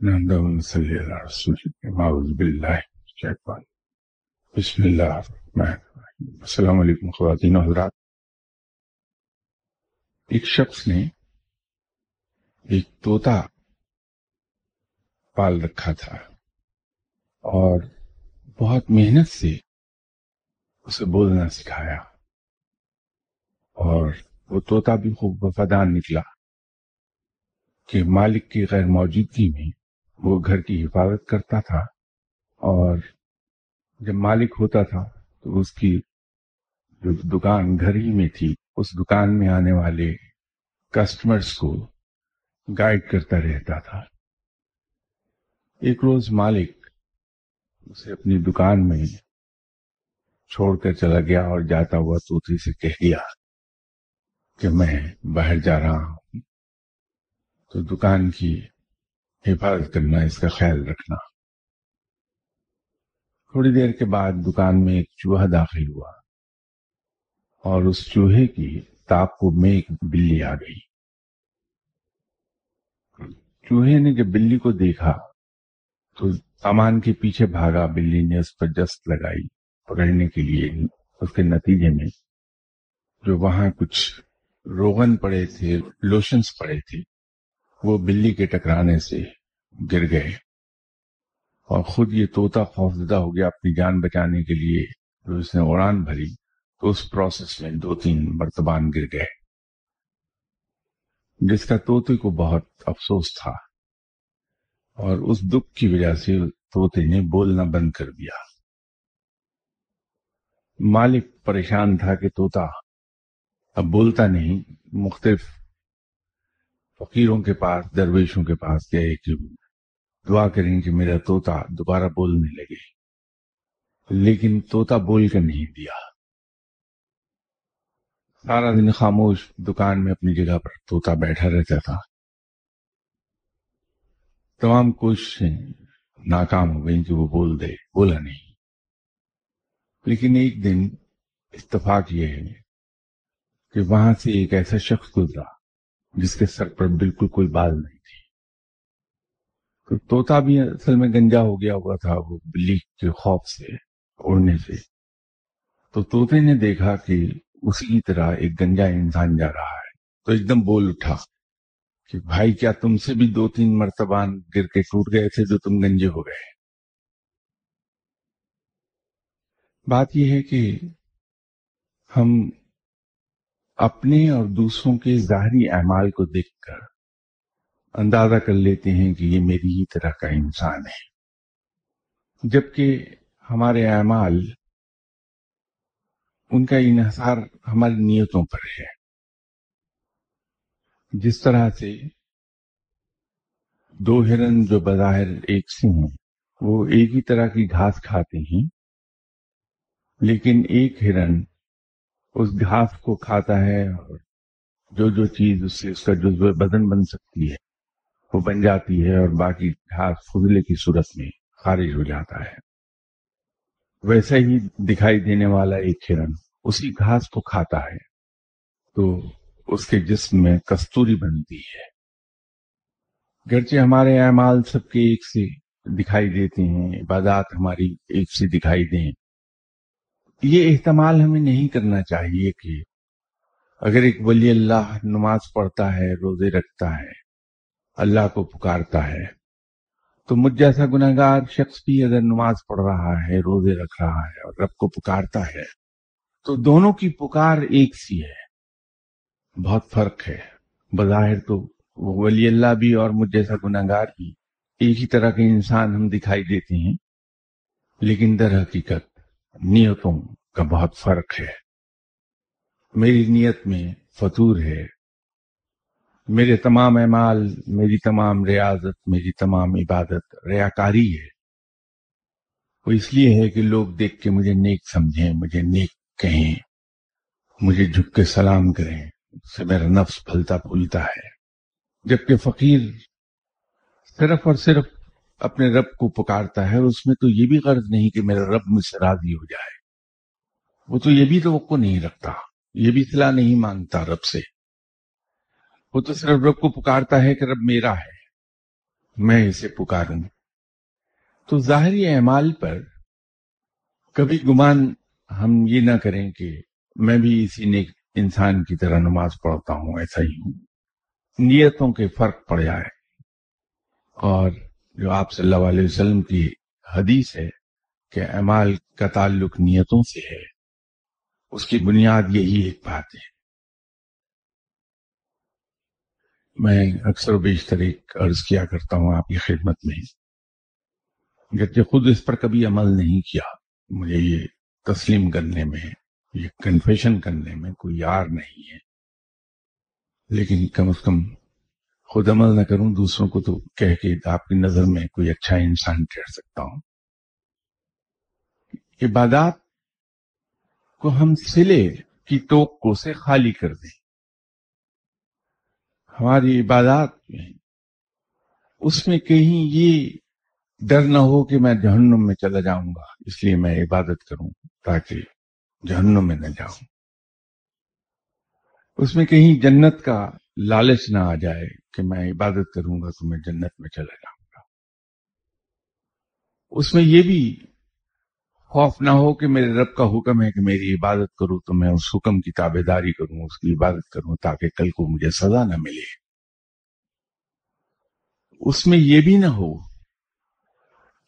بسم اللہ السلام علیکم خواتین و حضرات ایک شخص نے ایک طوطا پال رکھا تھا اور بہت محنت سے اسے بولنا سکھایا اور وہ طوطا بھی خوب وفادار نکلا کہ مالک کی غیر موجودگی میں وہ گھر کی حفاظت کرتا تھا اور جب مالک ہوتا تھا تو اس کی جو دکان گھر ہی میں تھی، اس دکان میں آنے والے کسٹمرز کو گائیڈ کرتا رہتا تھا۔ ایک روز مالک اسے اپنی دکان میں چھوڑ کر چلا گیا اور جاتا ہوا توتی سے کہہ گیا کہ میں باہر جا رہا ہوں۔ تو دکان کی حفاظت کرنا، اس کا خیال رکھنا۔ تھوڑی دیر کے بعد دکان میں ایک چوہا داخل ہوا اور اس چوہے کی تاپ میں ایک بلی آ گئی۔ چوہے نے جب بلی کو دیکھا تو سامان کے پیچھے بھاگا، بلی نے اس پر جست لگائی پکڑنے کے لیے۔ اس کے نتیجے میں جو وہاں کچھ روغن پڑے تھے، لوشنز پڑے تھے وہ بلی کے ٹکرانے سے گر گئے۔ اور خود یہ طوطا خوفزدہ ہو گیا اپنی جان بچانے کے لیے۔ جو اس نے اڑان بھری تو اس پروسیس میں دو تین مرتبان گر گئے۔ جس کا طوطے کو بہت افسوس تھا۔ اور اس دکھ کی وجہ سے طوطے نے بولنا بند کر دیا۔ مالک پریشان تھا کہ طوطا اب بولتا نہیں، مختلف فقیروں کے پاس، درویشوں کے پاس گئے کہ دعا کریں کہ میرا توتا دوبارہ بولنے لگے۔ لیکن توتا بول کر نہیں دیا۔ سارا دن خاموش دکان میں اپنی جگہ پر توتا بیٹھا رہتا تھا۔ تمام کوششیں ناکام ہو گئیں کہ وہ بول دے۔ بولا نہیں۔ لیکن ایک دن اتفاق یہ ہے کہ وہاں سے ایک ایسا شخص گزرا۔ جس کے سر پر بالکل کوئی بال نہیں تھی۔ تو توتا بھی اصل میں گنجا ہو گیا ہوا تھا وہ بلی کے خوف سے اڑنے سے۔ تو توتے نے دیکھا کہ اسی کی طرح ایک گنجا انسان جا رہا ہے۔ تو ایک دم بول اٹھا کہ بھائی، کیا تم سے بھی دو تین مرتبان گر کے ٹوٹ گئے تھے جو تم گنجے ہو گئے؟ بات یہ ہے کہ ہم اپنے اور دوسروں کے ظاہری اعمال کو دیکھ کر اندازہ کر لیتے ہیں کہ یہ میری ہی طرح کا انسان ہے۔ جبکہ ہمارے اعمال ان کا انحصار ہماری نیتوں پر ہے۔ جس طرح سے دو ہرن جو بظاہر ایک سے ہیں، وہ ایک ہی طرح کی گھاس کھاتے ہیں، لیکن ایک ہرن اس گھاس کو کھاتا ہے اور جو جو چیز اس سے اس کا جزو بدن بن سکتی ہے، وہ بن جاتی ہے اور باقی گھاس فضلے کی صورت میں خارج ہو جاتا ہے۔ ویسا ہی دکھائی دینے والا ایک ہرن اسی گھاس کو کھاتا ہے۔ تو اس کے جسم میں کستوری بنتی ہے۔ گرچہ ہمارے اعمال سب کے ایک سے دکھائی دیتے ہیں، عبادات ہماری ایک سے دکھائی دیں۔ یہ احتمال ہمیں نہیں کرنا چاہیے کہ اگر ایک ولی اللہ نماز پڑھتا ہے، روزے رکھتا ہے، اللہ کو پکارتا ہے، تو مجھ جیسا گناہ گار شخص بھی اگر نماز پڑھ رہا ہے، روزے رکھ رہا ہے اور رب کو پکارتا ہے، تو دونوں کی پکار ایک سی ہے۔ بہت فرق ہے۔ بظاہر تو ولی اللہ بھی اور مجھ جیسا گناہ گار بھی ایک ہی طرح کے انسان ہم دکھائی دیتے ہیں، لیکن در حقیقت نیتوں کا بہت فرق ہے۔ میری نیت میں فطور ہے۔ میرے تمام اعمال، میری تمام ریاضت، میری تمام عبادت ریاکاری ہے۔ وہ اس لیے ہے کہ لوگ دیکھ کے مجھے نیک سمجھیں، مجھے نیک کہیں، مجھے جھک کے سلام کریں، اس سے میرا نفس پھلتا پھولتا ہے۔ جبکہ فقیر صرف اور صرف اپنے رب کو پکارتا ہے اس میں تو یہ بھی غرض نہیں کہ میرا رب مجھ سے راضی ہو جائے۔ وہ تو یہ بھی توقع نہیں رکھتا، یہ بھی صلاح نہیں مانگتا رب سے۔ وہ تو صرف رب کو پکارتا ہے کہ رب میرا ہے، میں اسے پکاروں۔ تو ظاہری اعمال پر کبھی گمان ہم یہ نہ کریں کہ میں بھی اسی نیک انسان کی طرح نماز پڑھتا ہوں، ایسا ہی ہوں۔ نیتوں کے فرق پڑ جائے۔ اور جو آپ صلی اللہ علیہ وسلم کی حدیث ہے کہ اعمال کا تعلق نیتوں سے ہے، اس کی بنیاد یہی ایک بات ہے۔ میں اکثر و بیشتر ایک عرض کیا کرتا ہوں آپ کی خدمت میں۔ گرچہ خود اس پر کبھی عمل نہیں کیا، مجھے یہ تسلیم کرنے میں، یہ کنفیشن کرنے میں کوئی یار نہیں ہے۔ لیکن کم از کم خود عمل نہ کروں، دوسروں کو تو کہہ کے آپ کی نظر میں کوئی اچھا انسان ٹھہر سکتا ہوں۔ عبادات کو ہم سلے کی ٹوک کو سے خالی کر دیں۔ ہماری عبادات میں اس میں کہیں یہ ڈر نہ ہو کہ میں جہنم میں چلا جاؤں گا، اس لیے میں عبادت کروں تاکہ جہنم میں نہ جاؤں۔ اس میں کہیں جنت کا لالچ نہ آ جائے کہ میں عبادت کروں گا تو میں جنت میں چلا جاؤں گا۔ اس میں یہ بھی خوف نہ ہو کہ میرے رب کا حکم ہے کہ میری عبادت کروں تو میں اس حکم کی تابے داری کروں، اس کی عبادت کروں تاکہ کل کو مجھے سزا نہ ملے۔ اس میں یہ بھی نہ ہو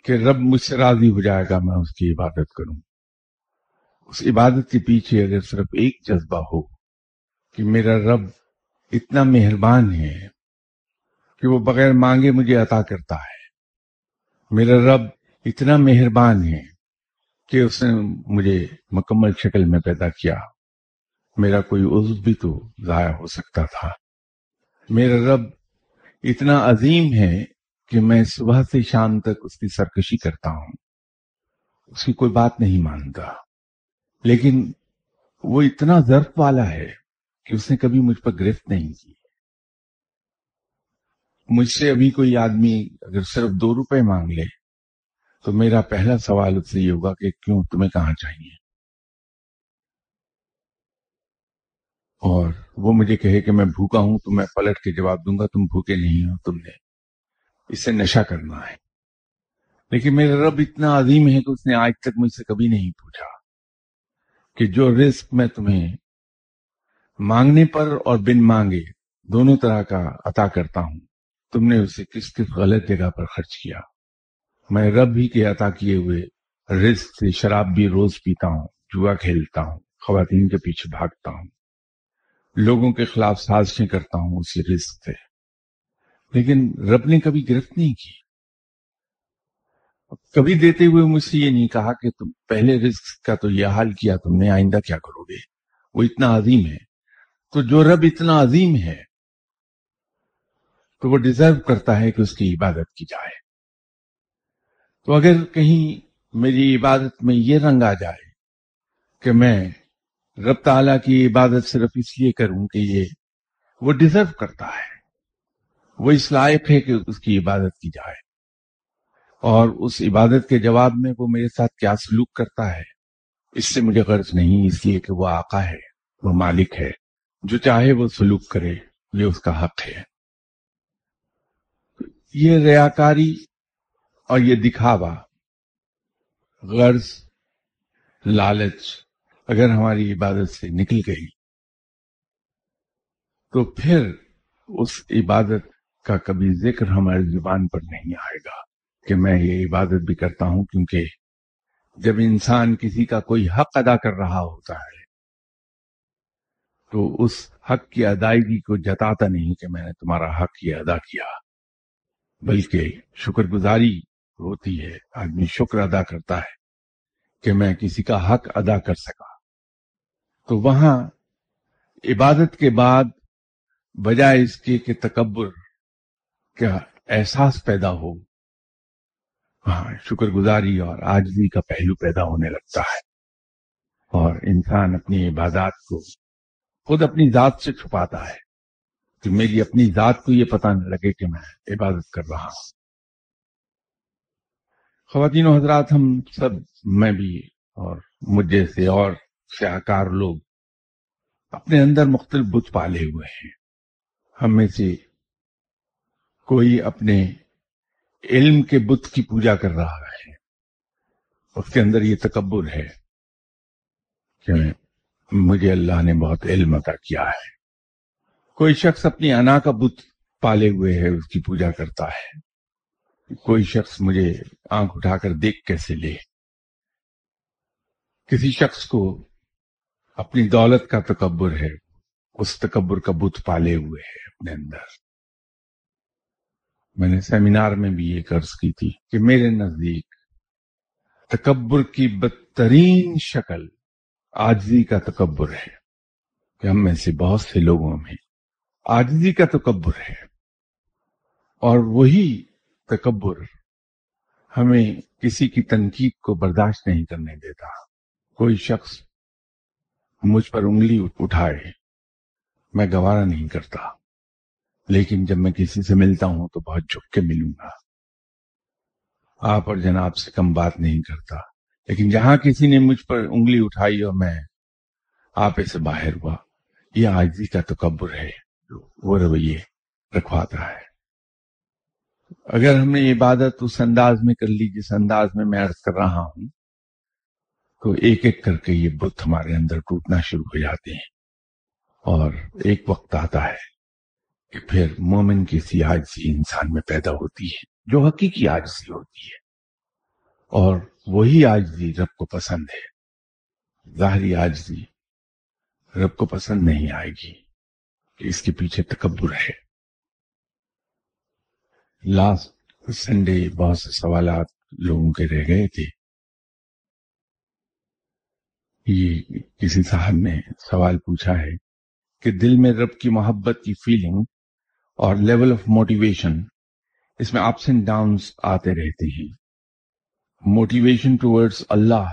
کہ رب مجھ سے راضی ہو جائے گا، میں اس کی عبادت کروں۔ اس عبادت کے پیچھے اگر صرف ایک جذبہ ہو کہ میرا رب اتنا مہربان ہے کہ وہ بغیر مانگے مجھے عطا کرتا ہے۔ میرا رب اتنا مہربان ہے کہ اس نے مجھے مکمل شکل میں پیدا کیا۔ میرا کوئی عضو بھی تو ضائع ہو سکتا تھا۔ میرا رب اتنا عظیم ہے کہ میں صبح سے شام تک اس کی سرکشی کرتا ہوں۔ اس کی کوئی بات نہیں مانتا۔ لیکن وہ اتنا ضرف والا ہے کہ اس نے کبھی مجھ پر گرفت نہیں کی۔ مجھ سے ابھی کوئی آدمی اگر صرف دو روپے مانگ لے، تو میرا پہلا سوال اس سے یہ ہوگا کہ کیوں تمہیں کہاں چاہیے؟ اور وہ مجھے کہے کہ میں بھوکا ہوں، تو میں پلٹ کے جواب دوں گا، تم بھوکے نہیں ہو، تم نے اس سے نشہ کرنا ہے۔ لیکن میرا رب اتنا عظیم ہے کہ اس نے آج تک مجھ سے کبھی نہیں پوچھا کہ جو رزق میں تمہیں مانگنے پر اور بن مانگے، دونوں طرح کا عطا کرتا ہوں۔ تم نے اسے کس کس غلط جگہ پر خرچ کیا؟ میں رب ہی کے عطا کیے ہوئے رزق سے شراب بھی روز پیتا ہوں، جوا کھیلتا ہوں، خواتین کے پیچھے بھاگتا ہوں۔ لوگوں کے خلاف سازشیں کرتا ہوں، اسی رزق سے۔ لیکن رب نے کبھی گرفت نہیں کی۔ کبھی دیتے ہوئے مجھ سے یہ نہیں کہا کہ تم پہلے رزق کا تو یہ حال کیا، تم نے آئندہ کیا کرو گے؟ وہ اتنا عظیم ہے۔ تو جو رب اتنا عظیم ہے، تو وہ ڈیزرو کرتا ہے کہ اس کی عبادت کی جائے۔ تو اگر کہیں میری عبادت میں یہ رنگ آ جائے کہ میں رب تعالی کی عبادت صرف اس لیے کروں کہ یہ وہ ڈیزرو کرتا ہے، وہ اس لائق ہے کہ اس کی عبادت کی جائے۔ اور اس عبادت کے جواب میں وہ میرے ساتھ کیا سلوک کرتا ہے، اس سے مجھے غرض نہیں اس لیے کہ وہ آقا ہے، وہ مالک ہے۔ جو چاہے وہ سلوک کرے، یہ اس کا حق ہے۔ یہ ریاکاری اور یہ دکھاوا، غرض، لالچ اگر ہماری عبادت سے نکل گئی، تو پھر اس عبادت کا کبھی ذکر ہماری زبان پر نہیں آئے گا کہ میں یہ عبادت بھی کرتا ہوں کیونکہ جب انسان کسی کا کوئی حق ادا کر رہا ہوتا ہے تو اس حق کی ادائیگی کو جتاتا نہیں کہ میں نے تمہارا حق یہ ادا کیا۔ بلکہ شکر گزاری ہوتی ہے، آدمی شکر ادا کرتا ہے کہ میں کسی کا حق ادا کر سکا۔ تو وہاں عبادت کے بعد بجائے اس کے کہ تکبر کا احساس پیدا ہو، وہاں شکر گزاری اور آجزی کا پہلو پیدا ہونے لگتا ہے اور انسان اپنی عبادات کو خود اپنی ذات سے چھپاتا ہے کہ میری اپنی ذات کو یہ پتہ نہ لگے کہ میں عبادت کر رہا ہوں۔ خواتین و حضرات، ہم سب، میں بھی اور مجھے سے اور سیاکار لوگ اپنے اندر مختلف بت پالے ہوئے ہیں۔ ہم میں سے کوئی اپنے علم کے بت کی پوجا کر رہا ہے۔ اس کے اندر یہ تکبر ہے کہ مجھے اللہ نے بہت علم عطا کیا ہے۔ کوئی شخص اپنی انا کا بت پالے ہوئے ہے، اس کی پوجا کرتا ہے۔ کوئی شخص مجھے آنکھ اٹھا کر دیکھ کیسے لے۔ کسی شخص کو اپنی دولت کا تکبر ہے، اس تکبر کا بت پالے ہوئے ہے اپنے اندر۔ میں نے سیمینار میں بھی یہ قرض کی تھی کہ میرے نزدیک تکبر کی بدترین شکل آجزی کا تکبر ہے کہ ہم میں سے بہت سے لوگوں میں آجزی کا تکبر ہے۔ اور وہی تکبر ہمیں کسی کی تنقید کو برداشت نہیں کرنے دیتا۔ کوئی شخص مجھ پر انگلی اٹھائے، میں گوارا نہیں کرتا۔ لیکن جب میں کسی سے ملتا ہوں تو بہت جھک کے ملوں گا۔ آپ اور جناب سے کم بات نہیں کرتا۔ لیکن جہاں کسی نے مجھ پر انگلی اٹھائی اور میں آپ سے باہر ہوا، یہ آجزی کا تکبر ہے۔ وہ رویے رکھواتا ہے۔ اگر ہم نے عبادت اس انداز میں کر لی جس انداز میں میں عرض کر رہا ہوں، تو ایک ایک کر کے یہ بت ہمارے اندر ٹوٹنا شروع ہو جاتے ہیں۔ اور ایک وقت آتا ہے کہ پھر مومن کی سی آجزی انسان میں پیدا ہوتی ہے، جو حقیقی آجزی ہوتی ہے۔ اور وہی آجزی رب کو پسند ہے۔ ظاہری آجزی رب کو پسند نہیں آئے گی کہ اس کے پیچھے تکبر ہے۔ لاسٹ سنڈے بہت سے سوالات لوگوں کے رہ گئے تھے۔ یہ کسی صاحب نے سوال پوچھا ہے کہ دل میں رب کی محبت کی فیلنگ اور لیول آف موٹیویشن اس میں اپس اینڈ ڈاؤنس آتے رہتے ہیں۔ موٹیویشن ٹورڈز اللہ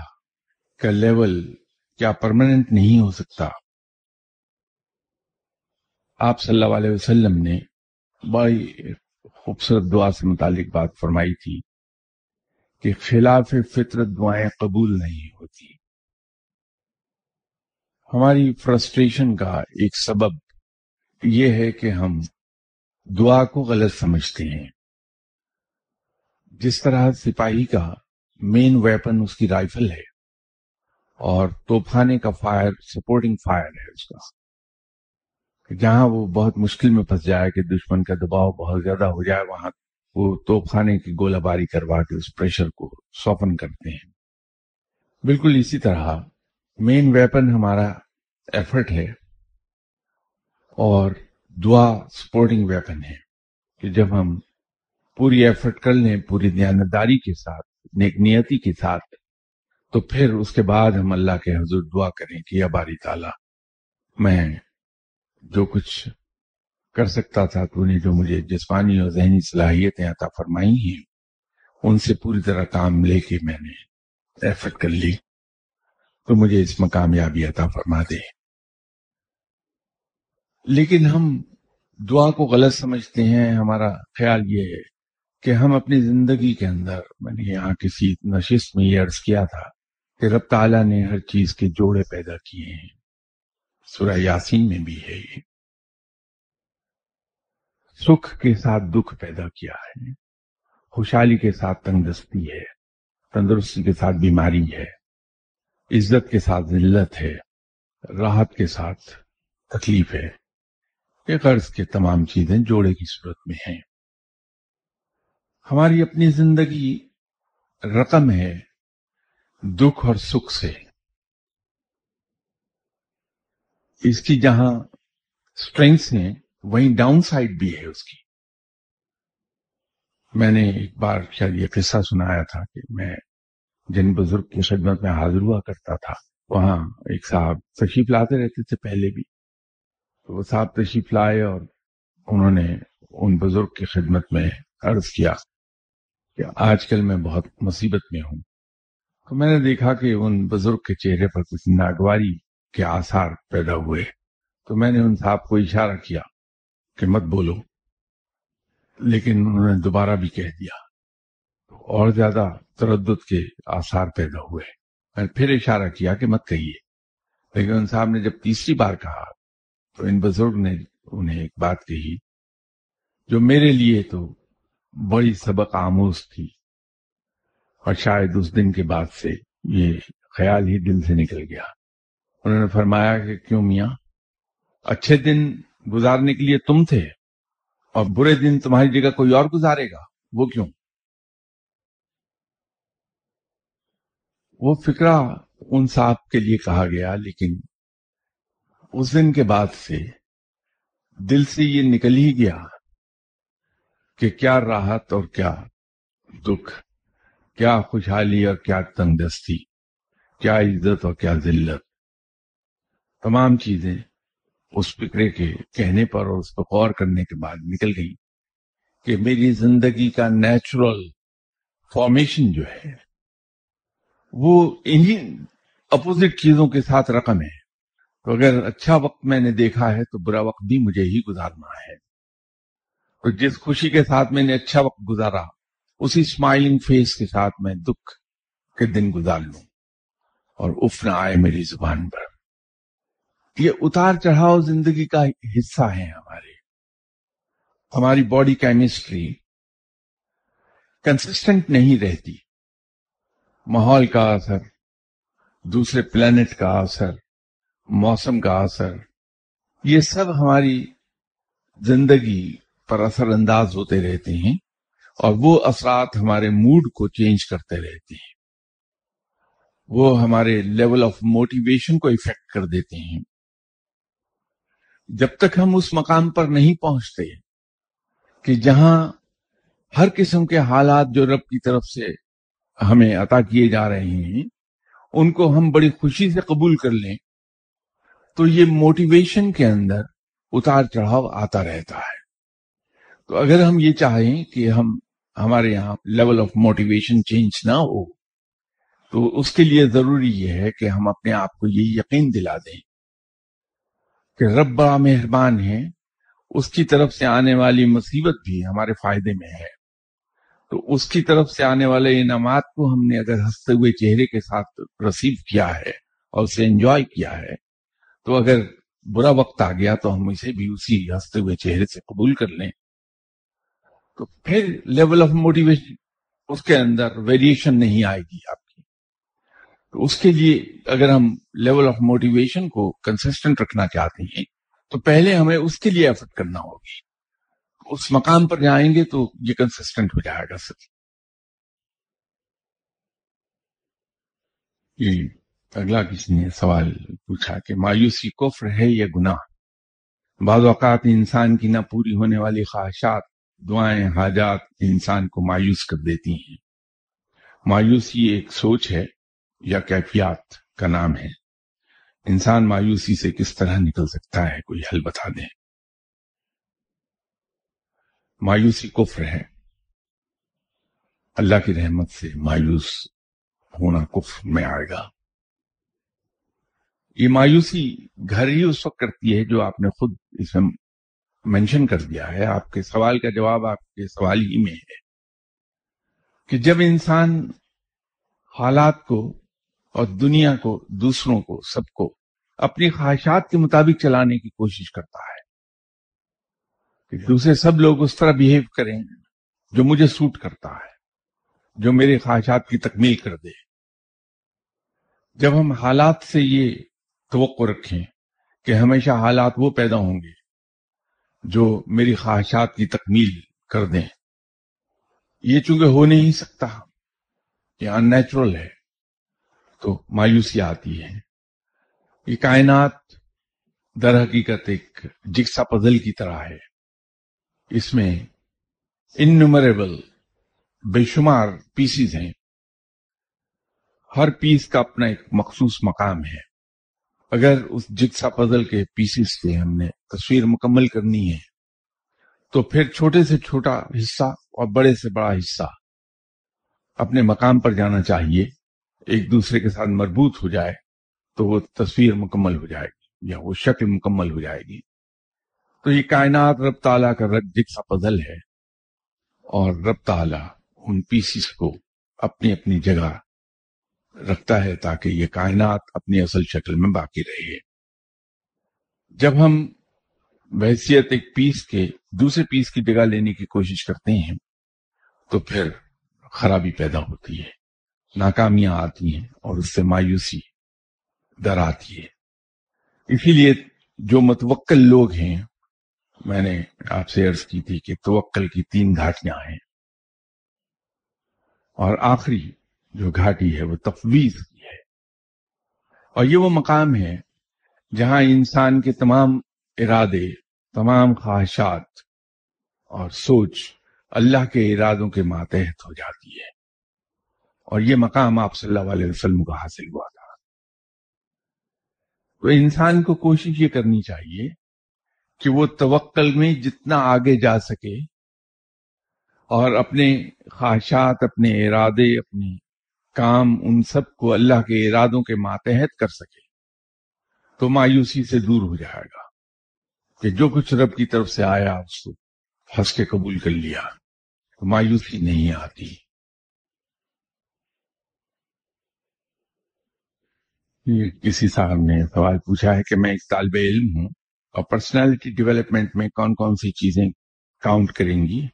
کا لیول کیا پرماننٹ نہیں ہو سکتا آپ صلی اللہ علیہ وسلم نے بڑی خوبصورت دعا سے متعلق بات فرمائی تھی کہ خلاف فطرت دعائیں قبول نہیں ہوتی ہماری فرسٹریشن کا ایک سبب یہ ہے کہ ہم دعا کو غلط سمجھتے ہیں جس طرح سپاہی کا مین ویپن اس کی رائفل ہے اور توپخانے کا فائر سپورٹنگ فائر ہے اس کا۔ جہاں وہ بہت مشکل میں پھنس جائے کہ دشمن کا دباؤ بہت زیادہ ہو جائے، وہاں وہ توپ خانے کی گولہ باری کروا کے اس پریشر کو سوفن کرتے ہیں۔ بالکل اسی طرح مین ویپن ہمارا ایفرٹ ہے اور دعا سپورٹنگ ویپن ہے کہ جب ہم پوری ایفرٹ کر لیں، پوری دیانتداری کے ساتھ نیک نیتی کے ساتھ تو پھر اس کے بعد ہم اللہ کے حضور دعا کریں کہ یا باری تعالی، میں جو کچھ کر سکتا تھا، تو نے جو مجھے جسمانی اور ذہنی صلاحیتیں عطا فرمائی ہیں، ان سے پوری طرح کام لے کے میں نے ایفرٹ کر لی۔ تو مجھے اس میں کامیابی عطا فرما دے۔ لیکن ہم دعا کو غلط سمجھتے ہیں، ہمارا خیال یہ ہے۔ کہ ہم اپنی زندگی کے اندر، میں نے یہاں کسی نشست میں یہ عرض کیا تھا کہ رب تعالیٰ نے ہر چیز کے جوڑے پیدا کیے ہیں۔ سورہ یاسین میں بھی ہے یہ۔ سکھ کے ساتھ دکھ پیدا کیا ہے۔ خوشحالی کے ساتھ تندرستی ہے۔ تندرستی کے ساتھ بیماری ہے۔ عزت کے ساتھ ذلت ہے۔ راحت کے ساتھ تکلیف ہے۔ کہ قرض کے تمام چیزیں جوڑے کی صورت میں ہیں۔ ہماری اپنی زندگی رقم ہے، دکھ اور سکھ سے۔ اس کی جہاں اسٹرینگس ہیں، وہیں ڈاؤن سائڈ بھی ہے اس کی۔ میں نے ایک بار شاید یہ قصہ سنایا تھا کہ میں جن بزرگ کی خدمت میں حاضر ہوا کرتا تھا، وہاں ایک صاحب تشریف لاتے رہتے تھے پہلے بھی۔ تو وہ صاحب تشریف لائے اور انہوں نے ان بزرگ کی خدمت میں عرض کیا کہ آج کل میں بہت مصیبت میں ہوں۔ تو میں نے دیکھا کہ ان بزرگ کے چہرے پر کچھ ناگواری کے آثار پیدا ہوئے۔ تو میں نے ان صاحب کو اشارہ کیا کہ مت بولو۔ لیکن انہوں نے دوبارہ بھی کہہ دیا۔ اور زیادہ تردد کے آثار پیدا ہوئے۔ میں نے پھر اشارہ کیا کہ مت کہیے۔ لیکن ان صاحب نے جب تیسری بار کہا تو ان بزرگ نے انہیں ایک بات کہی جو میرے لیے تو بڑی سبق آموز تھی۔ اور شاید اس دن کے بعد سے یہ خیال ہی دل سے نکل گیا۔ انہوں نے فرمایا کہ کیوں میاں؟ اچھے دن گزارنے کے لیے تم تھے اور برے دن تمہاری جگہ کوئی اور گزارے گا۔ وہ کیوں؟ وہ فکرہ ان صاحب کے لیے کہا گیا، لیکن اس دن کے بعد سے دل سے یہ نکل ہی گیا۔ کہ کیا راحت اور کیا دکھ، کیا خوشحالی اور کیا تنگ دستی کیا عزت اور کیا ذلت۔ تمام چیزیں اس فکرے کے کہنے پر اور اس پر غور کرنے کے بعد نکل گئی کہ میری زندگی کا نیچرل فارمیشن جو ہے، وہ انہی اپوزٹ چیزوں کے ساتھ رقم ہے۔ تو اگر اچھا وقت میں نے دیکھا ہے تو برا وقت بھی مجھے ہی گزارنا ہے۔ تو جس خوشی کے ساتھ میں نے اچھا وقت گزارا، اسی اسمائلنگ فیس کے ساتھ میں دکھ کے دن گزار لوں۔ اور اف نہ آئے میری زبان پر۔ یہ اتار چڑھاؤ زندگی کا حصہ ہے ہمارے۔ ہماری باڈی کیمسٹری کنسسٹنٹ نہیں رہتی۔ ماحول کا اثر، دوسرے پلانٹ کا اثر، موسم کا اثر، یہ سب ہماری زندگی پر اثر انداز ہوتے رہتے ہیں اور وہ اثرات ہمارے موڈ کو چینج کرتے رہتے ہیں۔ وہ ہمارے لیول آف موٹیویشن کو افیکٹ کر دیتے ہیں۔ جب تک ہم اس مقام پر نہیں پہنچتے کہ جہاں ہر قسم کے حالات جو رب کی طرف سے ہمیں عطا کیے جا رہے ہیں، ان کو ہم بڑی خوشی سے قبول کر لیں، تو یہ موٹیویشن کے اندر اتار چڑھاؤ آتا رہتا ہے۔ تو اگر ہم یہ چاہیں کہ ہم، ہمارے یہاں لیول آف موٹیویشن چینج نہ ہو، تو اس کے لیے ضروری یہ ہے کہ ہم اپنے آپ کو یہ یقین دلا دیں کہ رب بڑا مہربان ہے اس کی طرف سے آنے والی مصیبت بھی ہمارے فائدے میں ہے۔ تو اس کی طرف سے آنے والے انعامات کو ہم نے اگر ہنستے ہوئے چہرے کے ساتھ رسیو کیا ہے اور اسے انجوائے کیا ہے، تو اگر برا وقت آ گیا تو ہم اسے بھی اسی ہنستے ہوئے چہرے سے قبول کر لیں۔ تو پھر لیول آف موٹیویشن اس کے اندر ویریشن نہیں آئے گی آپ کی۔ تو اس کے لیے اگر ہم لیول آف موٹیویشن کو کنسسٹنٹ رکھنا چاہتے ہیں، تو پہلے ہمیں اس کے لیے ایفرٹ کرنا ہوگی۔ اس مقام پر جائیں گے تو یہ کنسسٹنٹ ہو جائے گا سر۔ جی، اگلا کسی نے سوال پوچھا کہ مایوسی کفر ہے یا گناہ؟ بعض اوقات انسان کی نہ پوری ہونے والی خواہشات دعائیں حاجات انسان کو مایوس کر دیتی ہیں۔ مایوسی ایک سوچ ہے یا کیفیات کا نام ہے۔ انسان مایوسی سے کس طرح نکل سکتا ہے کوئی حل بتا دیں۔ مایوسی کفر ہے۔ اللہ کی رحمت سے مایوس ہونا کفر میں آئے گا۔ یہ مایوسی گھر ہی اس وقت کرتی ہے جو آپ نے خود اس میں مینشن کر دیا ہے، آپ کے سوال کا جواب آپ کے سوال ہی میں ہے کہ جب انسان حالات کو اور دنیا کو، دوسروں کو، سب کو اپنی خواہشات کے مطابق چلانے کی کوشش کرتا ہے، کہ دوسرے سب لوگ اس طرح بہیو کریں جو مجھے سوٹ کرتا ہے، جو میرے خواہشات کی تکمیل کر دے۔ جب ہم حالات سے یہ توقع رکھیں کہ ہمیشہ حالات وہ پیدا ہوں گے جو میری خواہشات کی تکمیل کر دیں۔ یہ چونکہ ہو نہیں سکتا یہ ان نیچرل ہے، تو مایوسی آتی ہے۔ یہ کائنات در حقیقت ایک جگسا پزل کی طرح ہے۔ اس میں انمریبل بے شمار پیسز ہیں۔ ہر پیس کا اپنا ایک مخصوص مقام ہے۔ اگر اس جگسا پزل کے پیسز سے ہم نے تصویر مکمل کرنی ہے، تو پھر چھوٹے سے چھوٹا حصہ اور بڑے سے بڑا حصہ اپنے مقام پر جانا چاہیے۔ ایک دوسرے کے ساتھ مربوط ہو جائے تو وہ تصویر مکمل ہو جائے گی یا وہ شکل مکمل ہو جائے گی۔ تو یہ کائنات رب تعالیٰ کا رب جگسا پزل ہے اور رب تعالیٰ ان پیسز کو اپنی اپنی جگہ رکھتا ہے تاکہ یہ کائنات اپنی اصل شکل میں باقی رہے۔ جب ہم بحثیت ایک پیس کے دوسرے پیس کی جگہ لینے کی کوشش کرتے ہیں، تو پھر خرابی پیدا ہوتی ہے۔ ناکامیاں آتی ہیں اور اس سے مایوسی در آتی ہے۔ اسی لیے جو متوکل لوگ ہیں، میں نے آپ سے عرض کی تھی کہ توکل کی تین گھاٹیاں ہیں۔ اور آخری جو گھاٹی ہے، وہ تفویض کی ہے۔ اور یہ وہ مقام ہے جہاں انسان کے تمام ارادے، تمام خواہشات اور سوچ اللہ کے ارادوں کے ماتحت ہو جاتی ہے۔ اور یہ مقام آپ صلی اللہ علیہ وسلم کو حاصل ہوا تھا۔ تو انسان کو کوشش یہ کرنی چاہیے کہ وہ توکل میں جتنا آگے جا سکے اور اپنے خواہشات، اپنے ارادے اپنے کام ان سب کو اللہ کے ارادوں کے ماتحت کر سکے تو مایوسی سے دور ہو جائے گا کہ جو کچھ رب کی طرف سے آیا اس کو ہنس کے قبول کر لیا تو مایوسی نہیں آتی۔ کسی صاحب نے سوال پوچھا ہے کہ میں ایک طالب علم ہوں اور پرسنالٹی ڈیولپمنٹ میں کون کون سی چیزیں کاؤنٹ کریں گی؟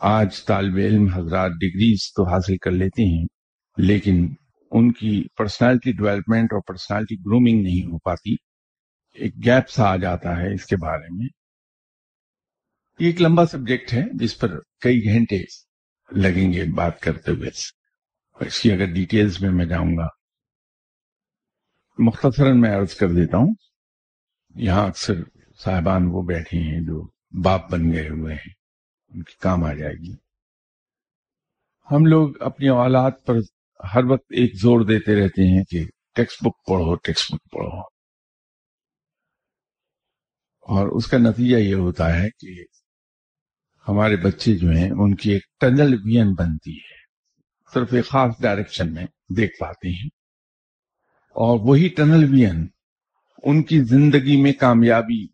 آج طالب علم حضرات ڈگریز تو حاصل کر لیتے ہیں۔ لیکن ان کی پرسنالٹی ڈیولپمنٹ اور پرسنالٹی گرومنگ نہیں ہو پاتی۔ ایک گیپ سا آ جاتا ہے اس کے بارے میں۔ یہ ایک لمبا سبجیکٹ ہے، جس پر کئی گھنٹے لگیں گے بات کرتے ہوئے۔ اس کی اگر ڈیٹیلز میں میں جاؤں گا۔ مختصراً میں عرض کر دیتا ہوں، یہاں اکثر صاحبان وہ بیٹھے ہیں جو باپ بن گئے ہوئے ہیں۔ ان کے کام آ جائے گی۔ ہم لوگ اپنی اولاد پر ہر وقت ایک زور دیتے رہتے ہیں کہ ٹیکسٹ بک پڑھو، ٹیکسٹ بک پڑھو۔ اور اس کا نتیجہ یہ ہوتا ہے کہ ہمارے بچے جو ہیں، ان کی ایک ٹنل وین بنتی ہے۔ صرف ایک خاص ڈائریکشن میں دیکھ پاتے ہیں۔ اور وہی ٹنل وین ان کی زندگی میں کامیابی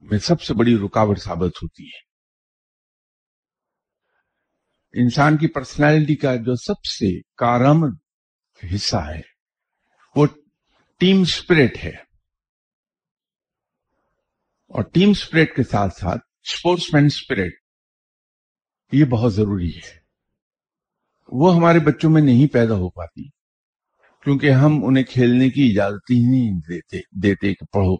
میں سب سے بڑی رکاوٹ ثابت ہوتی ہے۔ انسان کی پرسنالٹی کا جو سب سے کارآمد حصہ ہے، وہ ٹیم سپرٹ ہے۔ اور ٹیم سپرٹ کے ساتھ ساتھ اسپورٹس مین اسپرٹ یہ بہت ضروری ہے۔ وہ ہمارے بچوں میں نہیں پیدا ہو پاتی، کیونکہ ہم انہیں کھیلنے کی اجازت ہی نہیں دیتے دیتے کہ پڑھو۔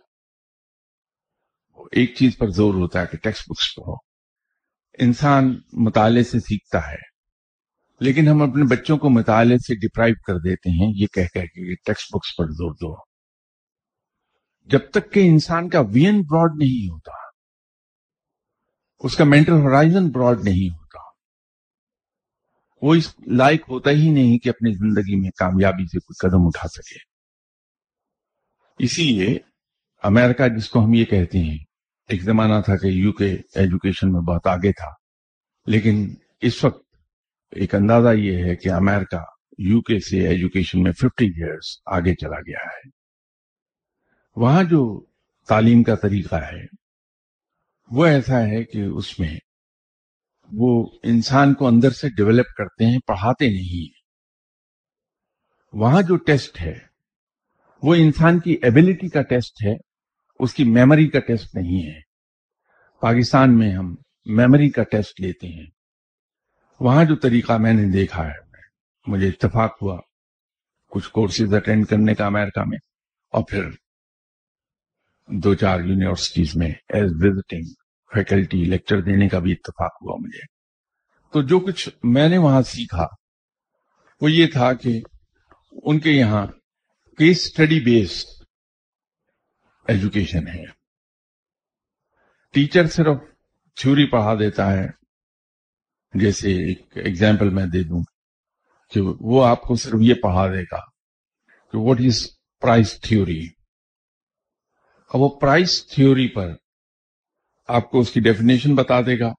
ایک چیز پر زور ہوتا ہے کہ ٹیکسٹ بکس پڑھو۔ انسان مطالعے سے سیکھتا ہے۔ لیکن ہم اپنے بچوں کو مطالعے سے ڈپرائیو کر دیتے ہیں، یہ کہہ کہہ کہ ٹیکسٹ بکس پر زور دو۔ جب تک کہ انسان کا وین براڈ نہیں ہوتا، اس کا مینٹل ہورائزن براڈ نہیں ہوتا، وہ اس لائق ہوتا ہی نہیں کہ اپنی زندگی میں کامیابی سے کوئی قدم اٹھا سکے۔ اسی لیے امریکہ جس کو ہم یہ کہتے ہیں ایک زمانہ تھا کہ یو کے ایجوکیشن میں بہت آگے تھا۔ لیکن اس وقت ایک اندازہ یہ ہے کہ امریکہ یو کے سے ایجوکیشن میں ففٹی ایئرس آگے چلا گیا ہے۔ وہاں جو تعلیم کا طریقہ ہے، وہ ایسا ہے کہ اس میں وہ انسان کو اندر سے ڈیولپ کرتے ہیں، پڑھاتے نہیں وہاں جو ٹیسٹ ہے، وہ انسان کی ایبلٹی کا ٹیسٹ ہے۔ اس کی میموری کا ٹیسٹ نہیں ہے۔ پاکستان میں ہم میموری کا ٹیسٹ لیتے ہیں۔ وہاں جو طریقہ میں نے دیکھا ہے، مجھے اتفاق ہوا۔ کچھ کورسز اٹینڈ کرنے کا امریکہ میں اور پھر دو چار یونیورسٹیز میں ایز وزٹنگ فیکلٹی لیکچر دینے کا بھی اتفاق ہوا مجھے۔ تو جو کچھ میں نے وہاں سیکھا، وہ یہ تھا کہ ان کے یہاں کیس اسٹڈی بیسڈ ایجوکیشن ہے ٹیچر صرف تھیوری پڑھا دیتا ہے جیسے ایک ایگزامپل میں دے دوں کہ وہ آپ کو صرف یہ پڑھا دے گا کہ واٹ از پرائز تھیوری اور وہ پرائز تھیوری پر آپ کو اس کی ڈیفینیشن بتا دے گا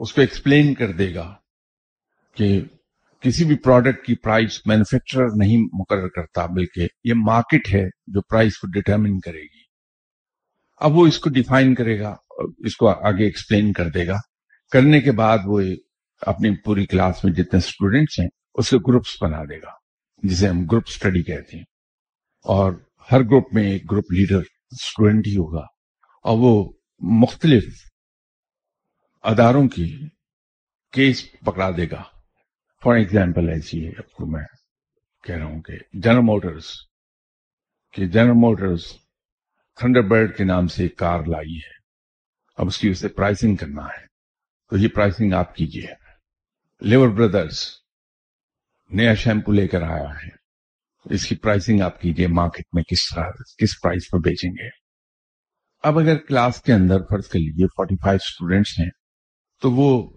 اس کو ایکسپلین کر دے گا کہ کسی بھی پروڈکٹ کی پرائز مینوفیکچرر نہیں مقرر کرتا، بلکہ یہ مارکیٹ ہے جو پرائز کو ڈٹرمن کرے گی۔ اب وہ اس کو ڈیفائن کرے گا، اس کو آگے ایکسپلین کر دے گا۔ کرنے کے بعد وہ اپنی پوری کلاس میں جتنے اسٹوڈینٹس ہیں، اس کے گروپس بنا دے گا، جسے ہم گروپ اسٹڈی کہتے ہیں۔ اور ہر گروپ میں ایک گروپ لیڈر اسٹوڈینٹ ہی ہوگا۔ اور وہ مختلف اداروں کی فار ایگزامپل ایسی ہے آپ کو میں کہہ رہا ہوں کہ جنرل موٹرز، کہ جنرل موٹرز تھنڈر برڈ کے نام سے ایک کار لائی ہے۔ اب اس کی اسے پرائسنگ کرنا ہے۔ تو یہ پرائسنگ آپ کیجیے لیور برادرز نیا شیمپو لے کر آیا ہے۔ اس کی پرائسنگ آپ کیجیے مارکیٹ میں کس طرح، کس پرائس پر بیچیں گے۔ اب اگر کلاس کے اندر فرض کر لیجیے فورٹی فائیو اسٹوڈینٹس ہیں، تو وہ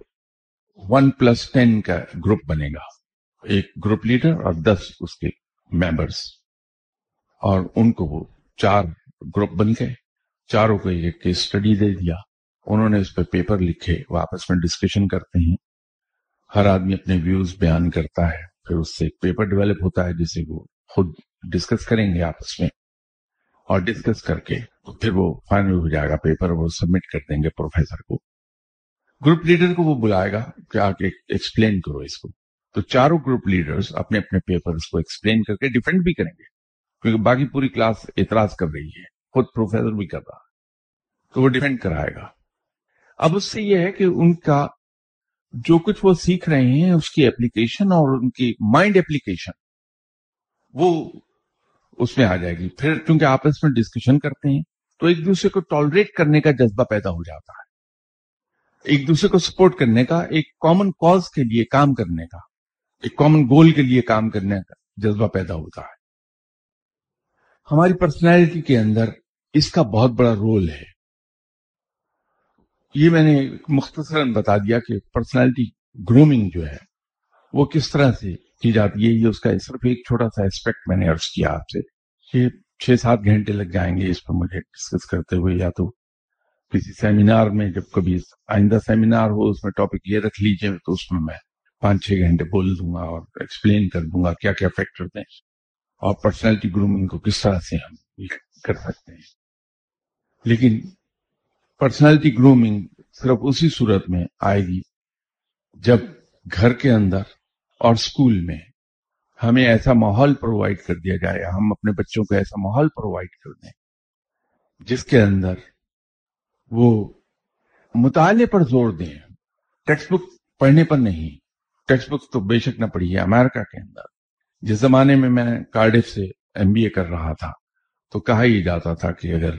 ون پلس ٹین کا گروپ بنے گا۔ ایک گروپ لیڈر اور دس اس کے ممبرس اور ان کو وہ چار گروپ بن گئے۔ چاروں کو ایک کیس اسٹڈی دے دیا۔ انہوں نے اس پہ پیپر لکھے واپس میں ڈسکشن کرتے ہیں۔ ہر آدمی اپنے ویوز بیان کرتا ہے، پھر اس سے ایک پیپر ڈیولپ ہوتا ہے جسے وہ خود ڈسکس کریں گے آپس میں۔ اور ڈسکس کر کے پھر وہ فائنل ہو جائے گا پیپر وہ سبمٹ کر دیں گے پروفیسر کو۔ گروپ لیڈر کو وہ بلائے گا کہ آ کے ایکسپلین کرو اس کو۔ تو چاروں گروپ لیڈرز اپنے اپنے پیپر اس کو ایکسپلین کر کے ڈیفینڈ بھی کریں گے۔ کیونکہ باقی پوری کلاس اعتراض کر رہی ہے۔ خود پروفیسر بھی کر رہا تو وہ ڈیفینڈ کرائے گا۔ اب اس سے یہ ہے کہ ان کا جو کچھ وہ سیکھ رہے ہیں، اس کی اپلیکیشن اور ان کی مائنڈ اپلیکیشن وہ اس میں آ جائے گی۔ پھر کیونکہ آپس میں ڈسکشن کرتے ہیں، تو ایک دوسرے کو ٹالریٹ کرنے کا جذبہ پیدا ہو جاتا ہے۔ ایک دوسرے کو سپورٹ کرنے کا، ایک کامن کاز کے لیے کام کرنے کا، ایک کامن گول کے لیے کام کرنے کا جذبہ پیدا ہوتا ہے۔ ہماری پرسنالٹی کے اندر اس کا بہت بڑا رول ہے۔ یہ میں نے مختصراً بتا دیا کہ پرسنالٹی گرومنگ جو ہے، وہ کس طرح سے کی جاتی ہے، یہ اس کا صرف ایک چھوٹا سا اسپیکٹ میں نے عرض کیا آپ سے کہ چھ سات گھنٹے لگ جائیں گے اس پر مجھے ڈسکس کرتے ہوئے، یا تو کسی سیمینار میں جب کبھی آئندہ سیمینار ہو، اس میں ٹاپک یہ رکھ لیجیے، تو اس میں میں پانچ چھ گھنٹے بول دوں گا اور ایکسپلین کر دوں گا کیا کیا فیکٹر ہیں اور پرسنالٹی گرومنگ کو کس طرح سے ہم کر سکتے ہیں۔ لیکن پرسنالٹی گرومنگ صرف اسی صورت میں آئے گی جب گھر کے اندر اور اسکول میں ہمیں ایسا ماحول پرووائڈ کر دیا جائے، ہم اپنے بچوں کو ایسا ماحول پرووائڈ کر دیں جس کے اندر وہ مطالعے پر زور دیں۔ ٹیکسٹ بک پڑھنے پر نہیں۔ ٹیکسٹ بک تو بے شک نہ پڑھی ہے امریکہ کے اندر جس زمانے میں میں کارڈف سے ایم بی اے کر رہا تھا تو کہا ہی جاتا تھا کہ اگر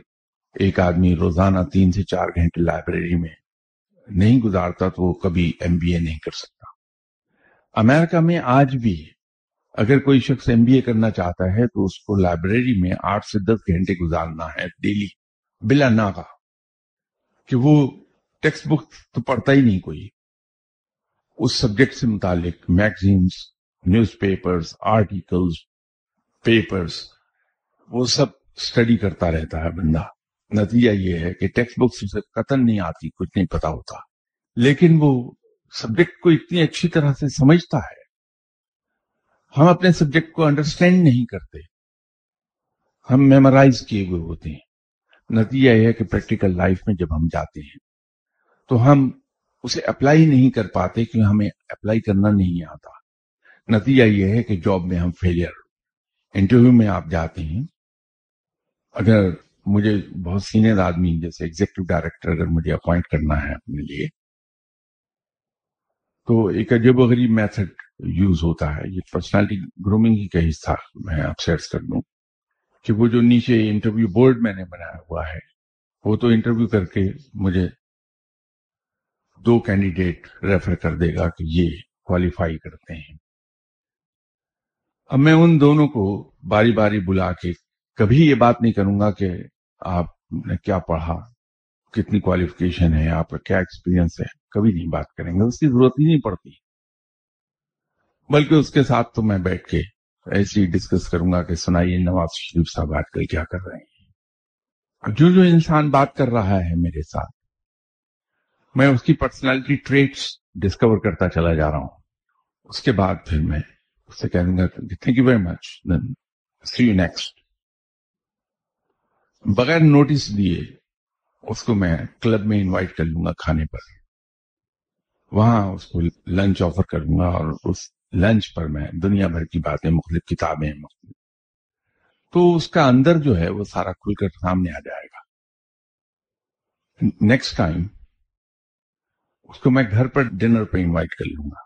ایک آدمی روزانہ تین سے چار گھنٹے لائبریری میں نہیں گزارتا تو وہ کبھی ایم بی اے نہیں کر سکتا۔ امریکہ میں آج بھی اگر کوئی شخص ایم بی اے کرنا چاہتا ہے تو اس کو لائبریری میں آٹھ سے دس گھنٹے گزارنا ہے ڈیلی بلا ناغا۔ کہ وہ ٹیکسٹ بک تو پڑھتا ہی نہیں کوئی۔ اس سبجیکٹ سے متعلق magazines, newspapers, articles, papers, وہ سب اسٹڈی کرتا رہتا ہے بندہ۔ نتیجہ یہ ہے کہ ٹیکسٹ بکس اسے قتل نہیں آتی، کچھ نہیں پتا ہوتا۔ لیکن وہ سبجیکٹ کو اتنی اچھی طرح سے سمجھتا ہے۔ ہم اپنے سبجیکٹ کو انڈرسٹینڈ نہیں کرتے۔ ہم میمورائز کیے ہوئے ہوتے ہیں۔ نتیجہ یہ ہے کہ پریکٹیکل لائف میں جب ہم جاتے ہیں، تو ہم اسے اپلائی نہیں کر پاتے کیونکہ ہمیں اپلائی کرنا نہیں آتا۔ نتیجہ یہ ہے کہ جاب میں ہم فیلئر انٹرویو میں آپ جاتے ہیں۔ اگر مجھے بہت سینئر آدمی، جیسے ایگزیکٹو ڈائریکٹر اگر مجھے اپوائنٹ کرنا ہے اپنے لیے، تو ایک عجب و غریب میتھڈ یوز ہوتا ہے۔ یہ پرسنالٹی گرومنگ ہی کا حصہ میں آپ سیٹ کر دوں۔ کہ وہ جو نیچے انٹرویو بورڈ میں نے بنایا ہوا ہے، وہ تو انٹرویو کر کے مجھے دو کینڈیڈیٹ ریفر کر دے گا کہ یہ کوالیفائی کرتے ہیں۔ اب میں ان دونوں کو باری باری بلا کے کبھی یہ بات نہیں کروں گا کہ آپ نے کیا پڑھا، کتنی کوالیفکیشن ہے، آپ کا کیا ایکسپیرینس ہے۔ کبھی نہیں بات کریں گے، اس کی ضرورت ہی نہیں پڑتی۔ بلکہ اس کے ساتھ تو میں بیٹھ کے ایسی ڈسکس کروں گا کہ سنائیے نواز شریف صاحب آج کل کیا کر رہے ہیں۔ جو جو انسان بات کر رہا ہے میرے ساتھ، میں اس کی پرسنالٹی ٹریٹس ڈسکور کرتا چلا جا رہا ہوں۔ اس کے بعد پھر میں اس سے کہہ دوں گا thank you very much then see you next بغیر نوٹس دیے اس کو میں کلب میں انوائٹ کر لوں گا کھانے پر۔ وہاں اس کو لنچ آفر کروں گا اور اس لنچ پر میں، دنیا بھر کی باتیں، مختلف کتابیں، مختلف۔ تو اس کا اندر جو ہے وہ سارا کھل کر سامنے آ جائے گا۔ نیکسٹ ٹائم اس کو میں گھر پر ڈنر پہ انوائٹ کر لوں گا۔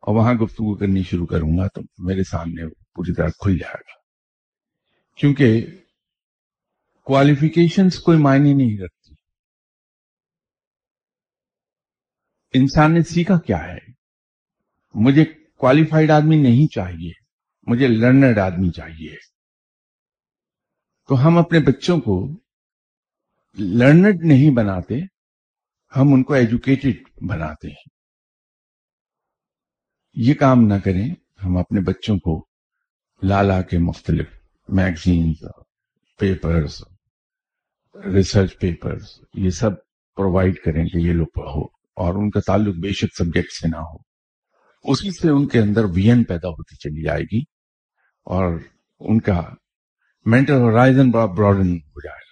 اور وہاں گفتگو کرنی شروع کروں گا تو میرے سامنے پوری طرح کھل جائے گا۔ کیونکہ کوالیفیکیشنز کوئی معنی نہیں رکھتی۔ انسان نے سیکھا کیا ہے؟ مجھے کوالیفائڈ آدمی نہیں چاہیے۔ مجھے لرنرڈ آدمی چاہیے۔ تو ہم اپنے بچوں کو لرنڈ نہیں بناتے، ہم ان کو ایجوکیٹڈ بناتے ہیں۔ یہ کام نہ کریں، ہم اپنے بچوں کو لالا کے مختلف میگزینز پیپرز ریسرچ پیپرز یہ سب پرووائڈ کریں کہ یہ لوگ پڑھو اور ان کا تعلق بے شک سبجیکٹ سے نہ ہو۔ اسی سے ان کے اندر وین پیدا ہوتی چلی جائے گی اور ان کا مینٹل ہورائزن بڑا براڈن ہو جائے گا۔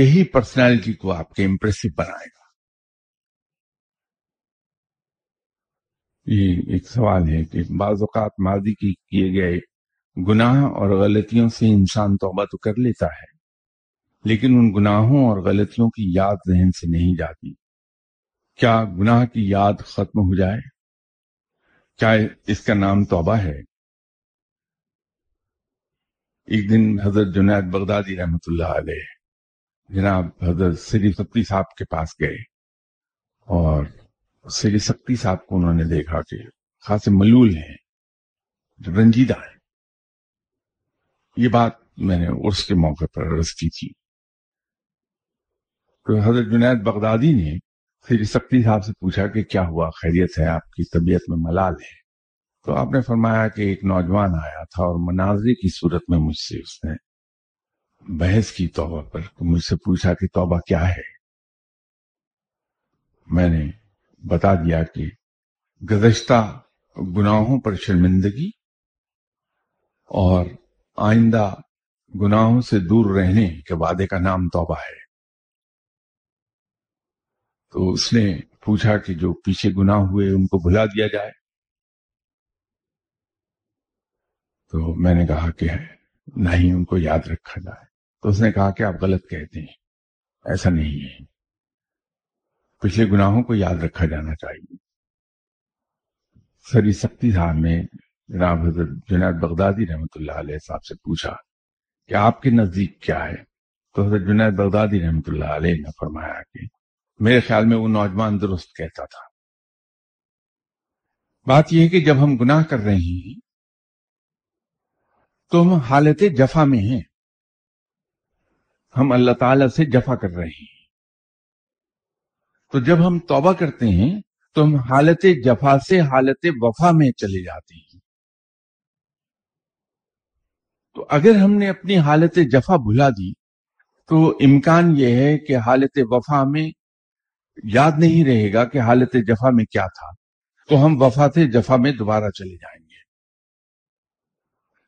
یہی پرسنالٹی کو آپ کے امپریسو بنائے گا۔ یہ ایک سوال ہے کہ بعض اوقات ماضی کی کیے گئے گناہ اور غلطیوں سے انسان توبہ تو کر لیتا ہے، لیکن ان گناہوں اور غلطیوں کی یاد ذہن سے نہیں جاتی۔ کیا گناہ کی یاد ختم ہو جائے؟ کیا اس کا نام توبہ ہے۔ ایک دن حضرت جنید بغدادی رحمت اللہ علیہ جناب حضرت سری سکتی صاحب کے پاس گئے اور سری سکتی صاحب کو انہوں نے دیکھا کہ خاص ملول ہیں، رنجیدہ ہیں۔ یہ بات میں نے اس کے موقع پر عرض کی تھی۔ تو حضرت جنید بغدادی نے سری سکتی صاحب سے پوچھا کہ کیا ہوا؟ خیریت ہے آپ کی؟ طبیعت میں ملال ہے؟ تو آپ نے فرمایا کہ ایک نوجوان آیا تھا اور مناظرے کی صورت میں مجھ سے اس نے بحث کی توبہ پر، تو مجھ سے پوچھا کہ توبہ کیا ہے؟ میں نے بتا دیا کہ گزشتہ گناہوں پر شرمندگی اور آئندہ گناہوں سے دور رہنے کے وعدے کا نام توبہ ہے۔ تو اس نے پوچھا کہ جو پیچھے گناہ ہوئے ان کو بھلا دیا جائے۔ تو میں نے کہا کہ نہ ہی ان کو یاد رکھا جائے۔ تو اس نے کہا کہ آپ غلط کہتے ہیں۔ ایسا نہیں ہے۔ پچھلے گناہوں کو یاد رکھا جانا چاہیے۔ سری سختی صاحب نے جناب حضرت جنید بغدادی رحمت اللہ علیہ صاحب سے پوچھا کہ آپ کے نزدیک کیا ہے؟ تو حضرت جنید بغدادی رحمت اللہ علیہ نے فرمایا کہ میرے خیال میں وہ نوجوان درست کہتا تھا۔ بات یہ ہے کہ جب ہم گناہ کر رہے ہیں تو ہم حالت جفا میں ہیں۔ ہم اللہ تعالی سے جفا کر رہے ہیں۔ تو جب ہم توبہ کرتے ہیں تو ہم حالت جفا سے حالت وفا میں چلے جاتے ہیں۔ تو اگر ہم نے اپنی حالت جفا بھلا دی تو امکان یہ ہے کہ حالت وفا میں یاد نہیں رہے گا کہ حالت جفا میں کیا تھا، تو ہم وفا سے جفا میں دوبارہ چلے جائیں گے۔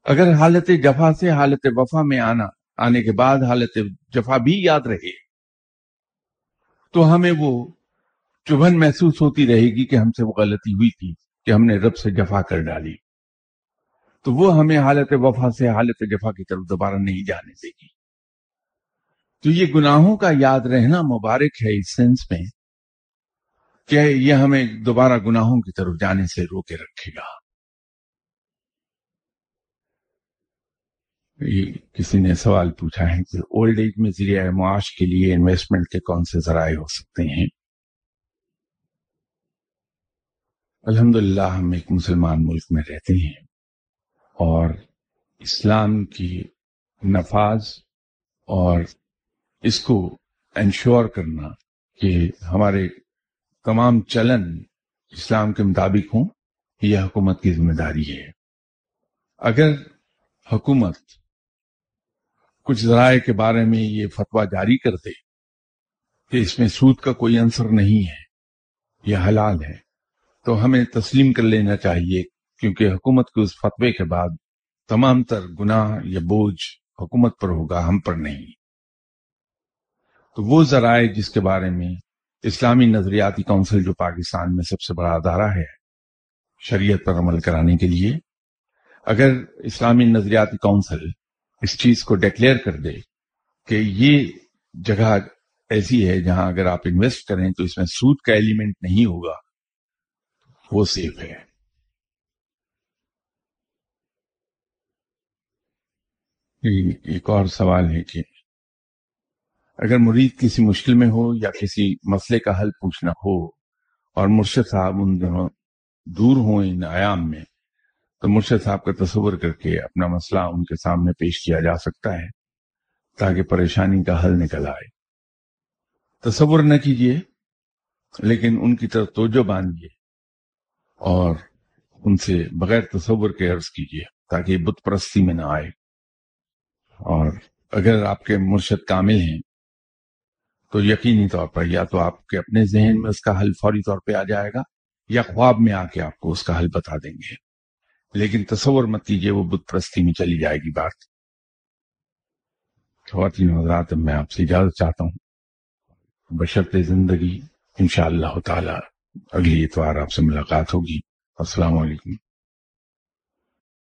اگر حالت جفا سے حالت وفا میں آنا، آنے کے بعد حالت جفا بھی یاد رہے، تو ہمیں وہ چبھن محسوس ہوتی رہے گی کہ ہم سے وہ غلطی ہوئی تھی کہ ہم نے رب سے جفا کر ڈالی۔ تو وہ ہمیں حالت وفا سے حالت جفا کی طرف دوبارہ نہیں جانے دے گی۔ تو یہ گناہوں کا یاد رہنا مبارک ہے اس سینس میں کہ یہ ہمیں دوبارہ گناہوں کی طرف جانے سے روکے رکھے گا۔ کسی نے سوال پوچھا ہے کہ اولڈ ایج میں ذریعہ معاش کے لیے انویسٹمنٹ کے کون سے ذرائع ہو سکتے ہیں؟ الحمد ہم ایک مسلمان ملک میں رہتے ہیں اور اسلام کی نفاذ اور اس کو انشور کرنا کہ ہمارے تمام چلن اسلام کے مطابق ہوں، یہ حکومت کی ذمہ داری ہے۔ اگر حکومت کچھ ذرائع کے بارے میں یہ فتویٰ جاری کر دے کہ اس میں سود کا کوئی عنصر نہیں ہے، یہ حلال ہے، تو ہمیں تسلیم کر لینا چاہیے، کیونکہ حکومت کے اس فتوے کے بعد تمام تر گناہ یا بوجھ حکومت پر ہوگا، ہم پر نہیں۔ تو وہ ذرائع جس کے بارے میں اسلامی نظریاتی کونسل جو پاکستان میں سب سے بڑا ادارہ ہے، شریعت پر عمل کرانے کے لیے، اگر اسلامی نظریاتی کونسل اس چیز کو ڈکلیئر کر دے کہ یہ جگہ ایسی ہے جہاں اگر آپ انویسٹ کریں تو اس میں سود کا ایلیمنٹ نہیں ہوگا، وہ سیف ہے۔ ایک اور سوال ہے کہ اگر مرید کسی مشکل میں ہو یا کسی مسئلے کا حل پوچھنا ہو اور مرشد صاحب ان دنوں دور ہوں ان آیام میں، تو مرشد صاحب کا تصور کر کے اپنا مسئلہ ان کے سامنے پیش کیا جا سکتا ہے تاکہ پریشانی کا حل نکل آئے۔ تصور نہ کیجیے لیکن ان کی طرف توجہ باندھیے اور ان سے بغیر تصور کے عرض کیجیے تاکہ بت پرستی میں نہ آئے۔ اور اگر آپ کے مرشد کامل ہیں تو یقینی طور پر یا تو آپ کے اپنے ذہن میں اس کا حل فوری طور پہ آ جائے گا یا خواب میں آ کے آپ کو اس کا حل بتا دیں گے۔ لیکن تصور مت کیجیے وہ بت پرستی میں چلی جائے گی بات۔ خواتین حضرات میں آپ سے اجازت چاہتا ہوں۔ بشرط زندگی انشاءاللہ تعالی اگلی اتوار آپ سے ملاقات ہوگی۔ السلام علیکم۔